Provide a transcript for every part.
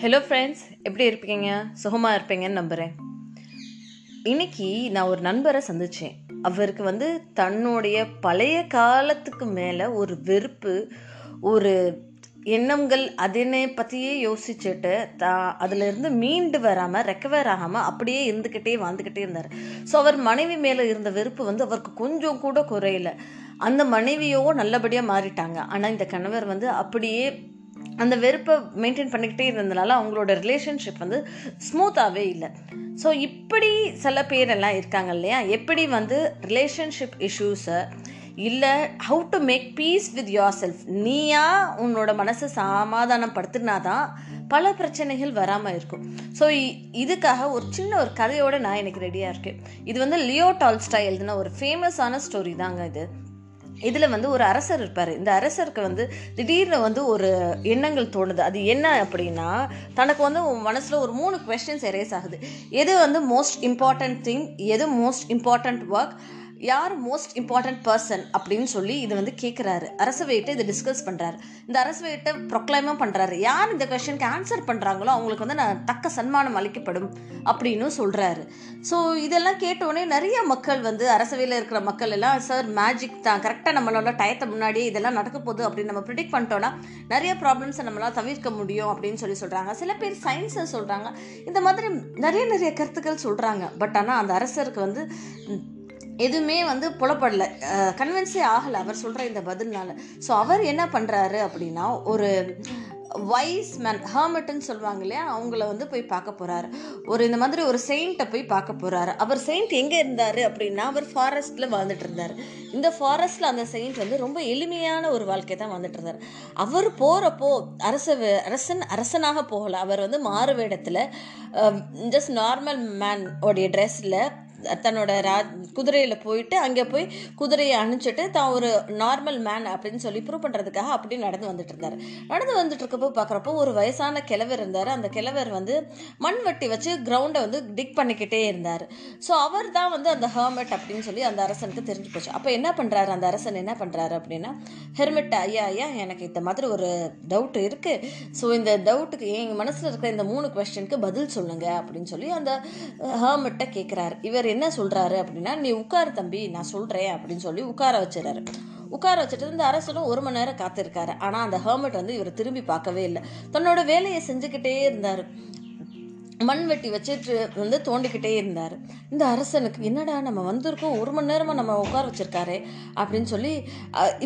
Hello friends எப்படி இருப்பீங்க? சுகமாக இருப்பீங்கன்னு நம்புகிறேன் இன்னைக்கு நான் ஒரு நண்பரை சந்தித்தேன் அவருக்கு வந்து தன்னுடைய பழைய காலத்துக்கு மேலே ஒரு வெறுப்பு ஒரு எண்ணங்கள் அதனை பற்றியே யோசிச்சுட்டு தா அதிலிருந்து மீண்டு வராமல் ரெக்கவர் ஆகாமல் அப்படியே இருந்துக்கிட்டே வாழ்ந்துக்கிட்டே இருந்தார். ஸோ அவர் மனைவி மேலே இருந்த வெறுப்பு வந்து அவருக்கு கொஞ்சம் கூட குறையல. அந்த மனைவியோ நல்லபடியாக மாறிட்டாங்க. ஆனால் இந்த கணவர் வந்து அப்படியே அந்த வெறுப்பை மெயின்டைன் பண்ணிக்கிட்டே இருந்ததுனால அவங்களோட ரிலேஷன்ஷிப் வந்து ஸ்மூத்தாகவே இல்லை. ஸோ இப்படி சில பேரெல்லாம் இருக்காங்க இல்லையா? எப்படி வந்து ரிலேஷன்ஷிப் இஷ்யூஸை இல்லை how to make peace with yourself நீயா உன்னோட மனசை சமாதானப்படுத்தினா தான் பல பிரச்சனைகள் வராமல் இருக்கும். ஸோ இதுக்காக ஒரு சின்ன ஒரு கதையோட நான் எனக்கு ரெடியாக இருக்கேன். இது வந்து லியோ டால்ஸ்டா எழுதின ஒரு ஃபேமஸான ஸ்டோரி தாங்க இது. இதில் வந்து ஒரு அரசர் இருப்பார். இந்த அரசருக்கு வந்து திடீர்னு வந்து ஒரு எண்ணங்கள் தோணுது. அது என்ன அப்படின்னா தனக்கு வந்து மனசில் ஒரு மூணு கொஸ்டின்ஸ் எரேஸ் ஆகுது. எது வந்து மோஸ்ட் இம்பார்ட்டன்ட் திங் எது மோஸ்ட் இம்பார்ட்டன்ட் ஒர்க் யார் மோஸ்ட் இம்பார்ட்டன்ட் பர்சன் அப்படின்னு சொல்லி இதை வந்து கேட்குறாரு அரசவையிட்ட இதை டிஸ்கஸ் பண்ணுறாரு இந்த அரசவையிட்ட ப்ரொக்ளைமும் பண்ணுறாரு யார் இந்த கொஷனுக்கு ஆன்சர் பண்ணுறாங்களோ அவங்களுக்கு வந்து நான் தக்க சன்மானம் அளிக்கப்படும் அப்படின்னு சொல்கிறாரு ஸோ இதெல்லாம் கேட்டோடனே நிறைய மக்கள் வந்து அரசவையில் இருக்கிற மக்கள் எல்லாம் சார் மேஜிக் தான். கரெக்டாக நம்மளோட டயத்தை முன்னாடியே இதெல்லாம் நடக்க போகுது அப்படின்னு நம்ம ப்ரிடிக்ட் பண்ணிட்டோன்னா நிறைய ப்ராப்ளம்ஸை நம்மளால் தவிர்க்க முடியும் அப்படின்னு சொல்லி சொல்கிறாங்க சில பேர் சயின்ஸை சொல்கிறாங்க இந்த மாதிரி நிறைய நிறைய கருத்துக்கள் சொல்கிறாங்க பட் ஆனால் அந்த அரசருக்கு வந்து எதுவுமே வந்து புலப்படல. கன்வின்ஸே ஆகலை. அவர் சொல்கிற இந்த பதில்னால. ஸோ அவர் என்ன பண்ணுறாரு அப்படின்னா ஒரு வைஸ் மேன் ஹர்மட்டுன்னு சொல்லுவாங்க இல்லையா? அவங்கள வந்து போய் பார்க்க போகிறாரு ஒரு இந்த மாதிரி ஒரு செயின்ட்டை போய் பார்க்க போகிறாரு அவர் செயின்ட் எங்கே இருந்தார் அப்படின்னா அவர் ஃபாரஸ்ட்டில் வாழ்ந்துட்டு இருந்தார். இந்த ஃபாரஸ்ட்டில் அந்த செயின்ட் வந்து ரொம்ப எளிமையான ஒரு வாழ்க்கை தான் வாழ்ந்துட்டு இருந்தார். அவர் போகிறப்போ அரச அரசன் அரசனாக போகலை. அவர் வந்து மாறு வேடத்தில் ஜஸ்ட் நார்மல் மேன் உடைய ட்ரெஸ்ஸில் தன்னோட ரா குதிரையில் போயிட்டு அங்கே போய் குதிரையை அணிச்சிட்டு தான் ஒரு நார்மல் மேன் அப்படின்னு சொல்லி ப்ரூவ் பண்ணுறதுக்காக அப்படி நடந்து வந்துட்டு இருந்தார். நடந்து வந்துட்டு இருக்கப்போ பார்க்குறப்போ ஒரு வயசான கிழவர் இருந்தார். அந்த கிழவர் வந்து மண்வெட்டி வச்சு கிரவுண்டை வந்து டிக் பண்ணிக்கிட்டே இருந்தார். ஸோ அவர் தான் வந்து அந்த ஹெர்மெட் அப்படின்னு சொல்லி அந்த அரசனுக்கு தெரிஞ்சு போச்சு. அப்போ என்ன பண்ணுறாரு அந்த அரசன் என்ன பண்ணுறாரு அப்படின்னா ஹெர்மெட் ஐயா ஐயா எனக்கு இந்த மாதிரி ஒரு டவுட் இருக்குது ஸோ இந்த டவுட்டுக்கு எங்கள் மனசில் இருக்கிற இந்த மூணு கொஸ்டினுக்கு பதில் சொல்லுங்கள் அப்படின்னு சொல்லி அந்த ஹெர்மெட்டை கேட்குறாரு இவர் என்ன சொல்கிறாரு அப்படின்னா நீ உட்காரு தம்பி நான் சொல்கிறேன் அப்படின்னு சொல்லி உட்கார வச்சுறாரு உட்கார வச்சுட்டு இந்த அரசனும் ஒரு மணி நேரம் காத்திருக்காரு. ஆனால் அந்த ஹர்மெட் வந்து இவர் திரும்பி பார்க்கவே இல்லை. தன்னோட வேலையை செஞ்சுக்கிட்டே இருந்தார். மண் வெட்டி வச்சுட்டு வந்து தோண்டிக்கிட்டே இருந்தார். இந்த அரசனுக்கு என்னடா நம்ம வந்திருக்கோம் ஒரு மணி நேரமாக நம்ம உட்கார வச்சிருக்காரு அப்படின்னு சொல்லி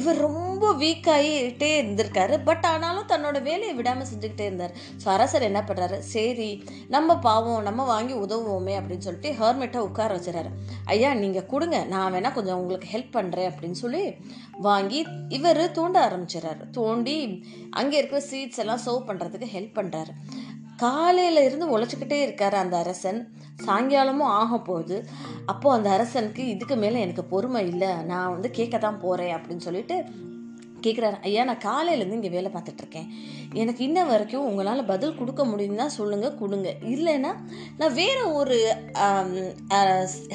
இவர் ரொம்ப வீக்காகிட்டே இருந்திருக்காரு. பட் ஆனாலும் தன்னோட வேலையை விடாமல் செஞ்சுக்கிட்டே இருந்தார். ஸோ அரசர் என்ன பண்ணுறாரு சரி நம்ம பாவம் நம்ம வாங்கி உதவுவோமே அப்படின்னு சொல்லிட்டு ஹர்மெட்டை உட்கார வச்சுறாரு. ஐயா நீங்கள் கொடுங்க நான் வேணால் கொஞ்சம் உங்களுக்கு ஹெல்ப் பண்ணுறேன் அப்படின்னு சொல்லி வாங்கி இவர் தோண்ட ஆரம்பிச்சிடறாரு தோண்டி அங்கே இருக்கிற சீட்ஸ் எல்லாம் சர்வ் பண்ணுறதுக்கு ஹெல்ப் பண்ணுறாரு காலையில் இருந்து உழைச்சிக்கிட்டே இருக்கார் அந்த அரசன். சாயங்காலமும் ஆக போகுது. அப்போது அந்த அரசனுக்கு இதுக்கு மேலே எனக்கு பொறுமை இல்லை. நான் வந்து கேட்க தான் போகிறேன் அப்படின்னு சொல்லிட்டு கேட்குறாரு ஐயா நான் காலையிலேருந்து இங்கே வேலை பார்த்துட்ருக்கேன். எனக்கு இன்ன வரைக்கும் உங்களால் பதில் கொடுக்க முடியும்னா சொல்லுங்கள் கொடுங்க. இல்லைன்னா நான் வேறு ஒரு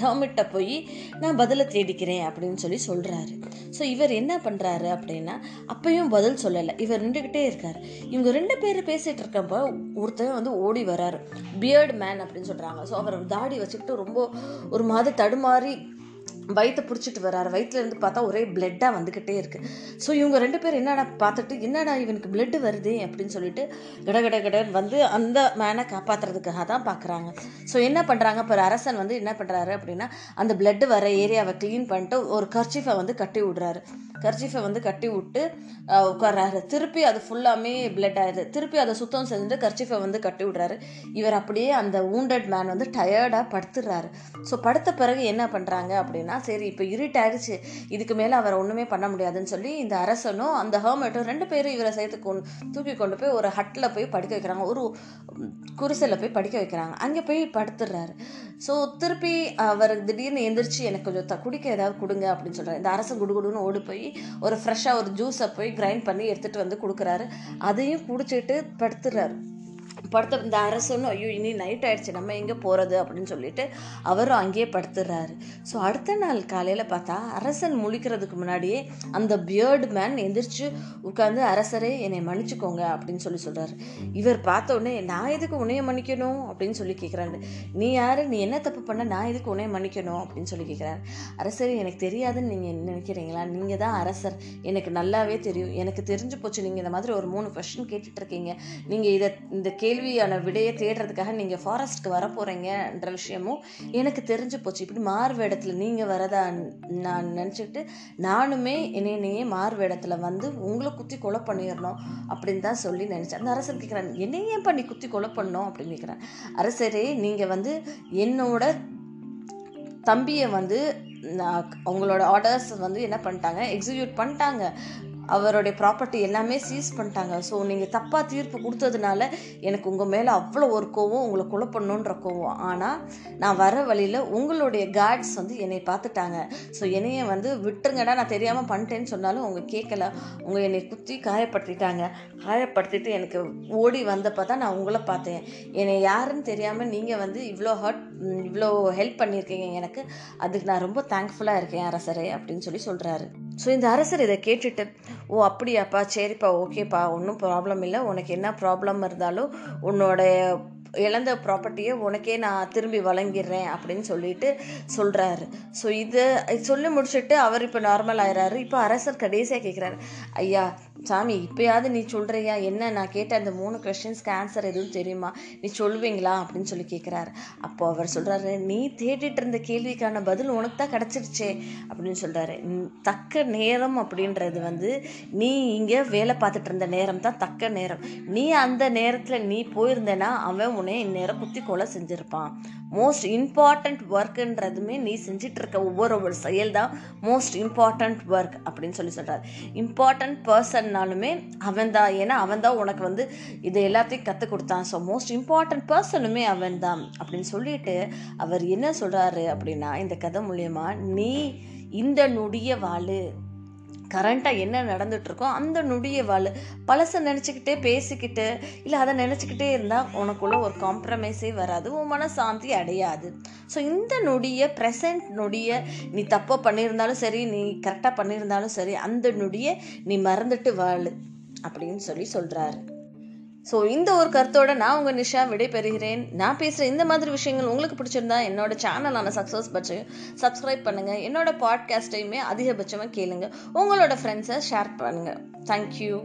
ஹெர்மிட்ட போய் நான் பதிலை தேடிக்கிறேன் அப்படின்னு சொல்லி சொல்கிறாரு ஸோ இவர் என்ன பண்ணுறாரு அப்படின்னா அப்பையும் பதில் சொல்லலை. இவர் நின்றுக்கிட்டே இருக்கார். இவங்க ரெண்டு பேர் பேசிகிட்டு இருக்கப்போ ஒருத்தர் வந்து ஓடி வராரு. பியர்டு மேன் அப்படின்னு சொல்கிறாங்க ஸோ அவர் தாடி வச்சுக்கிட்டு ரொம்ப ஒரு மாதிரி தடுமாறி வயிற்றை பிடிச்சிட்டு வர்றாரு. வயிற்றுலேருந்து பார்த்தா ஒரே பிளட்டாக வந்துக்கிட்டே இருக்குது ஸோ இவங்க ரெண்டு பேர் என்னடா பார்த்துட்டு என்னடா இவனுக்கு பிளட்டு வருது? அப்படின்னு சொல்லிட்டு கட கட வந்து அந்த மேனை காப்பாற்றுறதுக்காக தான் பார்க்குறாங்க. ஸோ என்ன பண்ணுறாங்க இப்போ அரசன் வந்து என்ன பண்ணுறாரு அப்படின்னா அந்த பிளட்டு வர ஏரியாவை க்ளீன் பண்ணிட்டு ஒரு கர்ச்சிஃபை வந்து கட்டி விடுறாரு. கர்ச்சிஃபை வந்து கட்டி விட்டு உட்கார்றாரு. திருப்பி அது ஃபுல்லாமே பிளட் ஆயிடுது. திருப்பி அதை சுத்தம் செஞ்சுட்டு கர்ச்சிஃபை வந்து கட்டி விடுறாரு. இவர் அப்படியே அந்த ஊண்டட் மேன் வந்து டயர்டாக படுத்துடுறாரு ஸோ படுத்த பிறகு என்ன பண்ணுறாங்க அப்படின்னா சரி இப்போ இருட்டாயிருச்சு இதுக்கு மேலே அவரை ஒன்றுமே பண்ண முடியாதுன்னு சொல்லி இந்த அரசனும் அந்த ஹர்மெட்டும் ரெண்டு பேரும் இவரை சேர்த்து கொண்டு தூக்கி கொண்டு போய் ஒரு ஹட்டில் போய் படுக்க வைக்கிறாங்க. ஒரு குடிசையில் போய் படிக்க வைக்கிறாங்க. அங்கே போய் படுத்துடுறாரு ஸோ திருப்பி அவர் திடீர்னு எந்திரிச்சு எனக்கு கொஞ்சம் த குடிக்க ஏதாவது கொடுங்க அப்படின்னு சொல்கிறார் இந்த அரசன் குடுகுடுன்னு ஓடி போய் ஒரு ஃப்ரெஷ்ஷாக ஒரு ஜூஸை போய் கிரைண்ட் பண்ணி எடுத்துகிட்டு வந்து கொடுக்குறாரு. அதையும் குடிச்சிட்டு படுத்துடுறாரு படுத்த இந்த அரசனும் ஐயோ இனி நைட் ஆயிடுச்சு நம்ம எங்கே போகிறது அப்படின்னு சொல்லிட்டு அவரும் அங்கேயே படுத்துடுறாரு ஸோ அடுத்த நாள் காலையில் பார்த்தா அரசன் முழிக்கிறதுக்கு முன்னாடியே அந்த பியர்டு மேன் எந்திரிச்சு உட்காந்து அரசரே என்னை மன்னிச்சுக்கோங்க அப்படின்னு சொல்லி சொல்கிறாரு இவர் பார்த்த உடனே நான் எதுக்கு உன்னைய மன்னிக்கணும்? அப்படின்னு சொல்லி கேட்குறாரு நீ யார்? நீ என்ன தப்பு பண்ண? நான் எதுக்கு உன்னைய மன்னிக்கணும்? அப்படின்னு சொல்லி கேட்குறாரு அரசரே எனக்கு தெரியாதுன்னு நீங்கள் நினைக்கிறீங்களா? நீங்கள் தான் அரசர். எனக்கு நல்லாவே தெரியும். எனக்கு தெரிஞ்சு போச்சு. நீங்கள் இந்த மாதிரி ஒரு மூணு கொஷின் கேட்டுட்ருக்கீங்க நீங்கள் இதை இந்த கேள்வி கேள்வியான விடையை தேடுறதுக்காக நீங்கள் ஃபாரஸ்ட்க்கு வர போகிறீங்கன்ற விஷயமும் எனக்கு தெரிஞ்சு போச்சு. இப்படி மாறு வேடத்தில் நீங்கள் வரதா நான் நினச்சிக்கிட்டு நானுமே என்னையே மாறு வேடத்தில் வந்து உங்களை குத்தி கொலை பண்ணிடணும் அப்படின்னு தான் சொல்லி நினச்சேன். அந்த அரசர் கேட்குறாங்க என்னையே ஏன் பண்ணி குத்தி கொலை பண்ணோம் அப்படின்னு கேட்குறேன் அரசரே நீங்கள் வந்து என்னோட தம்பியை வந்து நான் அவங்களோட ஆர்டர்ஸ் வந்து என்ன பண்ணிட்டாங்க? எக்ஸிக்யூட் பண்ணிட்டாங்க. அவருடைய ப்ராப்பர்ட்டி எல்லாமே சீஸ் பண்ணிட்டாங்க. ஸோ நீங்கள் தப்பாக தீர்ப்பு கொடுத்ததுனால எனக்கு உங்கள் மேலே அவ்வளோ ஒரு கோவம் உங்களை கொலை கோவம். ஆனால் நான் வர வழியில் உங்களுடைய கார்ட்ஸ் வந்து என்னை பார்த்துட்டாங்க. ஸோ என்னைய வந்து விட்டுருங்கடா நான் தெரியாமல் பண்ணிட்டேன்னு சொன்னாலும் அவங்க கேட்கல உங்கள் என்னை குத்தி காயப்படுத்திட்டாங்க. காயப்படுத்திட்டு எனக்கு ஓடி வந்தப்போ தான் நான் உங்களை பார்த்தேன். என்னை யாருன்னு தெரியாமல் நீங்கள் வந்து இவ்வளோ ஹர்ட் இவ்வளோ ஹெல்ப் பண்ணியிருக்கீங்க எனக்கு. அதுக்கு நான் ரொம்ப தேங்க்ஃபுல்லாக இருக்கேன் அரசரே அப்படின்னு சொல்லி சொல்கிறாரு ஸோ இந்த அரசர் இதை கேட்டுட்டு ஓ அப்படியாப்பா சரிப்பா ஓகேப்பா ஒன்றும் ப்ராப்ளம் இல்லை. உனக்கு என்ன ப்ராப்ளம் இருந்தாலும் உன்னோட இழந்த ப்ராப்பர்ட்டியை உனக்கே நான் திரும்பி வழங்கிடுறேன் அப்படின்னு சொல்லிட்டு சொல்கிறாரு ஸோ இது சொல்லி முடிச்சுட்டு அவர் இப்போ நார்மல் ஆயிடுறாரு இப்போ அரசர் கடைசியாக கேட்குறாரு ஐயா சாமி இப்போயாவது நீ சொல்கிறியா என்ன? நான் கேட்ட அந்த மூணு கொஷின்ஸ்க்கு ஆன்சர் எதுவும் தெரியுமா? நீ சொல்லுவீங்களா அப்படின்னு சொல்லி கேட்குறாரு அப்போ அவர் சொல்கிறாரு நீ தேடிட்டு இருந்த கேள்விக்கான பதில் உனக்கு தான் கிடச்சிருச்சே அப்படின்னு சொல்கிறாரு தக்க நேரம் அப்படின்றது வந்து நீ இங்கே வேலை பார்த்துட்டு இருந்த நேரம் தான் தக்க நேரம். நீ அந்த நேரத்தில் நீ போயிருந்தேன்னா அவன் உன்னை இந்நேரம் குத்தி கொலை செஞ்சுருப்பான். மோஸ்ட் இம்பார்ட்டண்ட் ஒர்க்குன்றதுமே நீ செஞ்சிட்டு இருக்க ஒவ்வொரு ஒரு செயல் தான் மோஸ்ட் இம்பார்ட்டண்ட் ஒர்க் அப்படின்னு சொல்லி சொல்கிறார் இம்பார்ட்டண்ட் பர்சன்னாலுமே அவன் தான் ஏன்னா அவன் தான் உனக்கு வந்து இது எல்லாத்தையும் கற்றுக் கொடுத்தான். ஸோ மோஸ்ட் இம்பார்ட்டன்ட் பர்சனுமே அவன் தான். அப்படின்னு சொல்லிட்டு அவர் என்ன சொல்கிறாரு அப்படின்னா இந்த கதை மூலயமா நீ இந்த நொடிய வாழு. கரண்ட்டாக என்ன நடந்துகிட்ருக்கோ அந்த நொடியை வாழ். பழசை நினச்சிக்கிட்டே பேசிக்கிட்டு இல்லை அதை நினச்சிக்கிட்டே இருந்தால் உனக்குள்ள ஒரு காம்ப்ரமைஸே வராது உன் மனசாந்தி அடையாது. ஸோ இந்த நொடியை ப்ரெசன்ட் நொடியை நீ தப்பாக பண்ணியிருந்தாலும் சரி நீ கரெக்டாக பண்ணியிருந்தாலும் சரி அந்த நொடியை நீ மறந்துட்டு வாழ் அப்படின்னு சொல்லி சொல்கிறாரு ஸோ இந்த ஒரு கருத்தோட நான் உங்கள் நிஷா விடைபெறுகிறேன். நான் பேசுகிற இந்த மாதிரி விஷயங்கள் உங்களுக்கு பிடிச்சிருந்தா என்னோட சேனலான சக்ஸஸ் பட்சையும் சப்ஸ்கிரைப் பண்ணுங்கள் என்னோட பாட்காஸ்ட்டையுமே அதிகபட்சமாக கேளுங்க. உங்களோட ஃப்ரெண்ட்ஸை ஷேர் பண்ணுங்கள் தேங்க்யூ